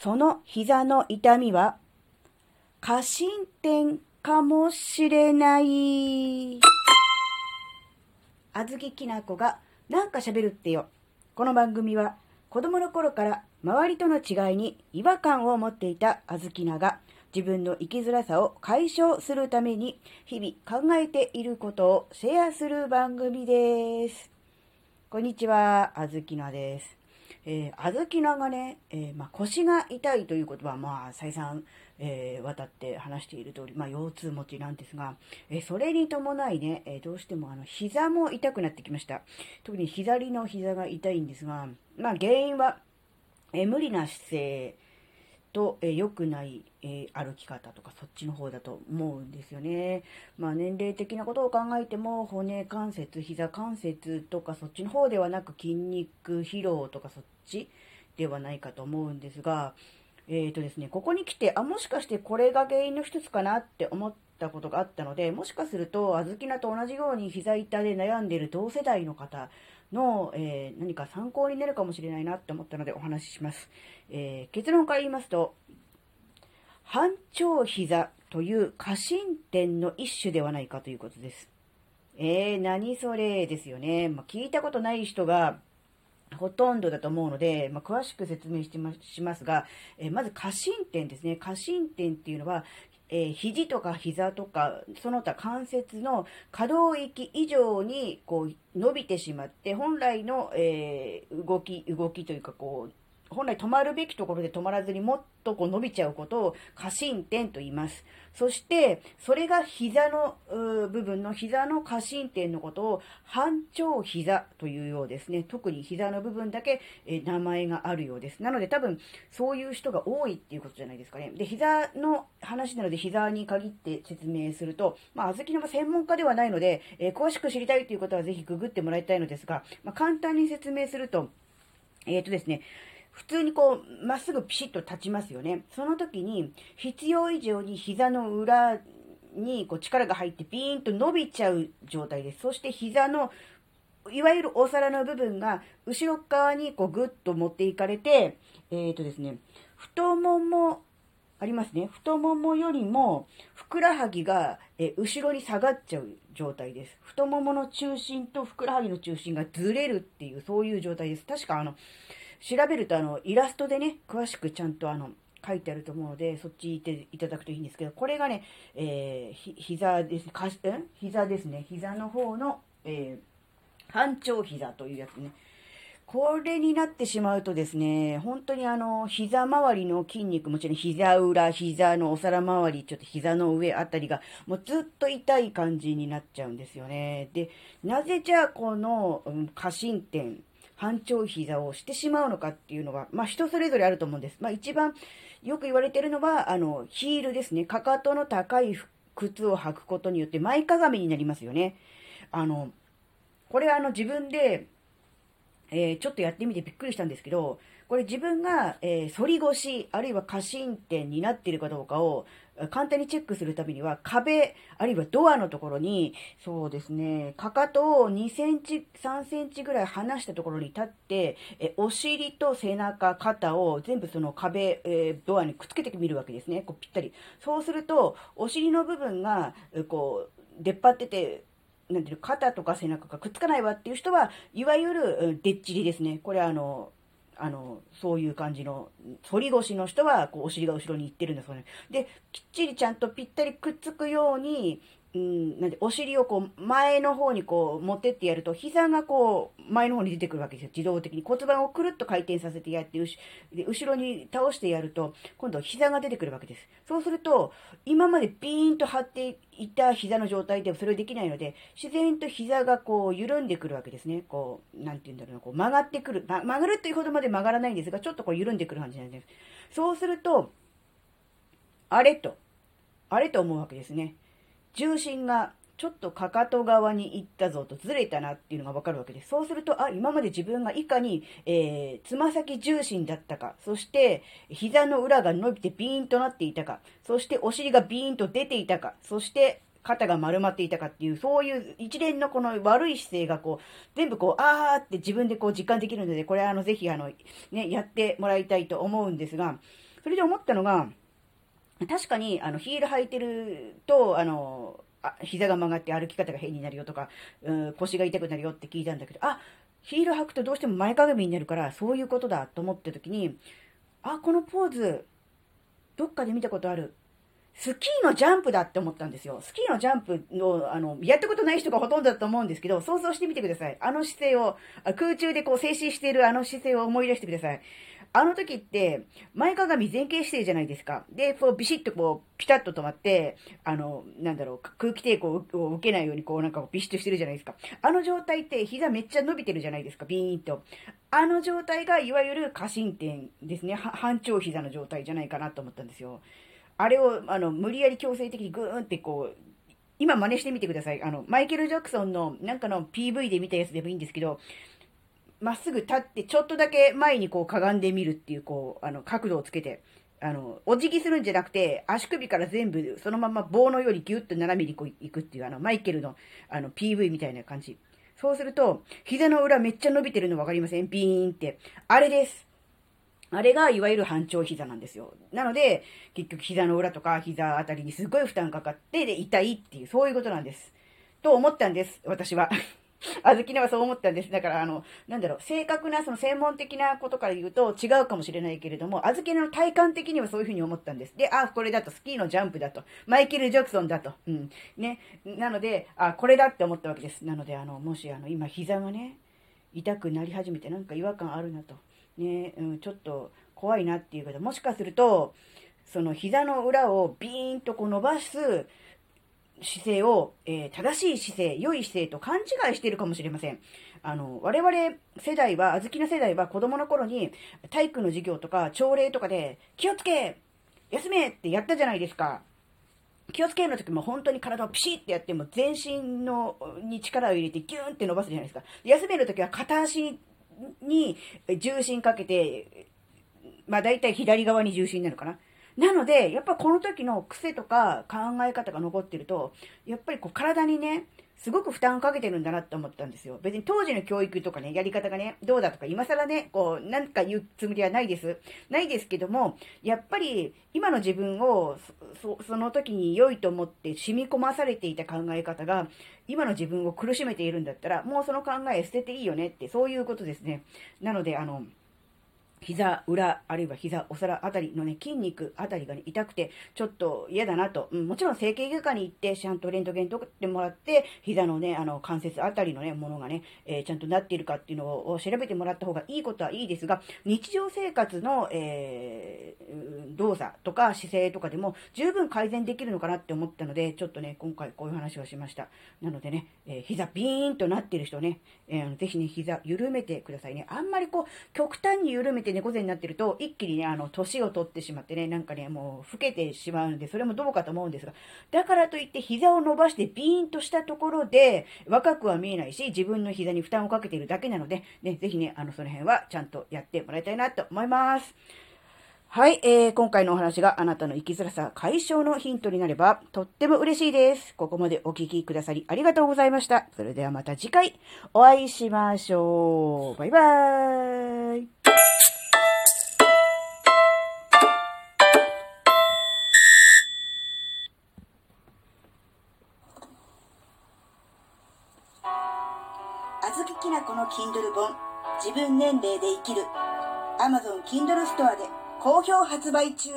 その膝の痛みは、過進展かもしれない。あずききなこがなんか喋るってよ。この番組は子供の頃から周りとの違いに違和感を持っていたあずきなが自分の生きづらさを解消するために日々考えていることをシェアする番組です。こんにちは、あずきなです。えー、小豆菜がね、えー、まあ、腰が痛いということは、まあ、再三、えー、渡って話している通り、まあ、腰痛持ちなんですが、えそれに伴いね、えどうしてもあの、膝も痛くなってきました。特に左の膝が痛いんですが、まあ、原因は、え無理な姿勢と、え良くない、え歩き方とか、そっちの方だと思うんですよね。まあ、年齢的なことを考えても、骨関節、膝関節とか、そっちの方ではなく、筋肉疲労とか、そっちではないかと思うんですが、え、ー、とですね、ここに来て、あ、もしかしてこれが原因の一つかなって思ったことがあったので、もしかすると、あずきなと同じように膝痛で悩んでいる同世代の方の、えー、何か参考になるかもしれないなって思ったのでお話しします。えー、結論から言いますと、半長膝という過伸点の一種ではないかということです。えー、何それですよね。まあ、聞いたことない人が、ほとんどだと思うので、まあ、詳しく説明してましますが、えー、まず過伸点ですね。過伸点っていうのは、えー、肘とか膝とか、その他関節の可動域以上にこう伸びてしまって、本来の、えー、動き、動きというかこう、本来止まるべきところで止まらずにもっとこう伸びちゃうことを過伸点と言います。そして、それが膝の部分の膝の過伸点のことを半長膝というようですね。特に膝の部分だけ、え名前があるようです。なので多分そういう人が多いっていうことじゃないですかね。で、膝の話なので膝に限って説明すると、まあ、あずきの専門家ではないので、えー、詳しく知りたいということはぜひググってもらいたいのですが、まあ、簡単に説明すると、えっ、ー、とですね、普通にこう、まっすぐピシッと立ちますよね。その時に、必要以上に膝の裏にこう力が入ってピーンと伸びちゃう状態です。そして膝の、いわゆるお皿の部分が後ろ側にこうグッと持っていかれて、えっ、ー、とですね、太もも、ありますね。太ももよりも、ふくらはぎが、え後ろに下がっちゃう状態です。太ももの中心とふくらはぎの中心がずれるっていう、そういう状態です。確かあの、調べるとあの、イラストでね、詳しくちゃんとあの、書いてあると思うので、そっち行っていただくといいんですけど、これがね、えー、ひ、膝です、かし、ん膝ですね。膝の方の、えー、半長膝というやつね。これになってしまうとですね、本当にあの、膝周りの筋肉、もちろん膝裏、膝のお皿周り、ちょっと膝の上あたりが、もうずっと痛い感じになっちゃうんですよね。で、なぜじゃあこの、うん、過伸点、半長膝をしてしまうのかっていうのは、まあ人それぞれあると思うんです。まあ一番よく言われてるのは、あの、ヒールですね。かかとの高い靴を履くことによって前かがみになりますよね。あの、これあの自分で、えー、ちょっとやってみてびっくりしたんですけど、これ自分が、えー、反り腰、あるいは過伸点になっているかどうかを、簡単にチェックするためには、壁、あるいはドアのところに、そうですね、かかとを2センチ、3センチぐらい離したところに立って、えお尻と背中、肩を全部その壁、えドアにくっつけてみるわけですね。こうぴったり。そうすると、お尻の部分が、こう、出っ張ってて、なんていう肩とか背中がくっつかないわっていう人は、いわゆる、でっちりですね。これあの、あの、そういう感じの、反り腰の人は、こう、お尻が後ろに行ってるんですよね。で、きっちりちゃんとぴったりくっつくように、うん、なんで、お尻をこう、前の方にこう、持ってってやると、膝がこう、前の方に出てくるわけですよ。自動的に。骨盤をくるっと回転させてやって、後ろに倒してやると、今度は膝が出てくるわけです。そうすると、今までビーンと張っていた膝の状態でそれできないので、自然と膝がこう、緩んでくるわけですね。こう、なんて言うんだろうな、こう、曲がってくる。ま、曲がるっていうほどまで曲がらないんですが、ちょっとこう、緩んでくる感じなんです。そうすると、あれと、あれと思うわけですね。重心がちょっとかかと側に行ったぞとずれたなっていうのがわかるわけです。そうすると、あ、今まで自分がいかに、えー、つま先重心だったか、そして膝の裏が伸びてビーンとなっていたか、そしてお尻がビーンと出ていたか、そして肩が丸まっていたかっていう、そういう一連のこの悪い姿勢がこう、全部こう、あーって自分でこう実感できるので、これはあの、ぜひあの、ね、やってもらいたいと思うんですが、それで思ったのが、確かに、あの、ヒール履いてると、あの、あ膝が曲がって歩き方が変になるよとか、う、腰が痛くなるよって聞いたんだけど、あ、ヒール履くとどうしても前かがみになるから、そういうことだと思った時に、あ、このポーズ、どっかで見たことある。スキーのジャンプだって思ったんですよ。スキーのジャンプの、あの、やったことない人がほとんどだと思うんですけど、想像してみてください。あの姿勢を、空中でこう静止しているあの姿勢を思い出してください。あの時って、前かがみ前傾姿勢じゃないですか。で、こう、ビシッとこう、ピタッと止まって、あの、なんだろう、空気抵抗を受けないように、こう、なんかビシッとしてるじゃないですか。あの状態って、膝めっちゃ伸びてるじゃないですか、ビーンと。あの状態が、いわゆる過伸点ですね。半長膝の状態じゃないかなと思ったんですよ。あれを、あの、無理やり強制的にグーンってこう、今真似してみてください。あの、マイケル・ジャクソンのなんかの PV で見たやつでもいいんですけど、まっすぐ立って、ちょっとだけ前にこうかがんでみるっていう、こう、あの、角度をつけて、あの、お辞儀するんじゃなくて、足首から全部、そのまま棒のようにギュッと斜めにこう行くっていう、あの、マイケルの、あの、PV みたいな感じ。そうすると、膝の裏めっちゃ伸びてるの分かりません？ビーンって。あれです。あれがいわゆる半長膝なんですよ。なので、結局膝の裏とか膝あたりにすごい負担かかって、で、痛いっていう、そういうことなんです。と思ったんです、私は。あずきねはそう思ったんです。だから、あの、なんだろう、正確な、その専門的なことから言うと違うかもしれないけれども、あずきねの体感的にはそういうふうに思ったんです。で、あ、これだと、スキーのジャンプだと、マイケル・ジャクソンだと、うん。ね。なので、あ、これだって思ったわけです。なので、あの、もし、あの、今、膝がね、痛くなり始めて、なんか違和感あるなと。ね、うん、ちょっと怖いなっていう方、もしかすると、その膝の裏をビーンとこう伸ばす姿勢を、えー、正しい姿勢、良い姿勢と勘違いしているかもしれません。あの、我々世代は、あずきな世代は子供の頃に体育の授業とか朝礼とかで気をつけ休めってやったじゃないですか。気をつけの時も本当に体をピシッてやっても全身のに力を入れてギューンって伸ばすじゃないですか。休める時は片足に重心かけて、まあ大体左側に重心になるかな。なので、やっぱこの時の癖とか考え方が残ってると、やっぱりこう体にね、すごく負担をかけてるんだなって思ったんですよ。別に当時の教育とかね、やり方がね、どうだとか、今更ね、こう、なんか言うつもりはないです。ないですけども、やっぱり、今の自分をそ、その時に良いと思って染み込まされていた考え方が、今の自分を苦しめているんだったら、もうその考え捨てていいよねって、そういうことですね。なので、あの、膝裏、あるいは膝、お皿あたりのね、筋肉あたりがね、痛くて、ちょっと嫌だなと。うん、もちろん整形外科に行って、ちゃんとレントゲン取ってもらって、膝のね、あの、関節あたりのね、ものがね、えー、ちゃんとなっているかっていうのを調べてもらった方がいいことはいいですが、日常生活の、えー、動作とか姿勢とかでも十分改善できるのかなって思ったので、ちょっとね、今回こういう話をしました。なのでね、えー、膝ビーンとなっている人ね、えー、ぜひね、膝緩めてくださいね。あんまりこう、極端に緩めて猫背になってると、一気にね、あの、年を取ってしまってね、なんかね、もう、老けてしまうので、それもどうかと思うんですが、だからといって膝を伸ばしてビーンとしたところで、若くは見えないし、自分の膝に負担をかけているだけなので、ね、ぜひね、あの、その辺はちゃんとやってもらいたいなと思います。はい、えー、今回のお話があなたの生きづらさ解消のヒントになればとっても嬉しいです。ここまでお聞きくださりありがとうございました。それではまた次回お会いしましょう。バイバーイ。あずききなこの Kindle 本自分年齢で生きる。Amazon Kindle ストアで好評発売中。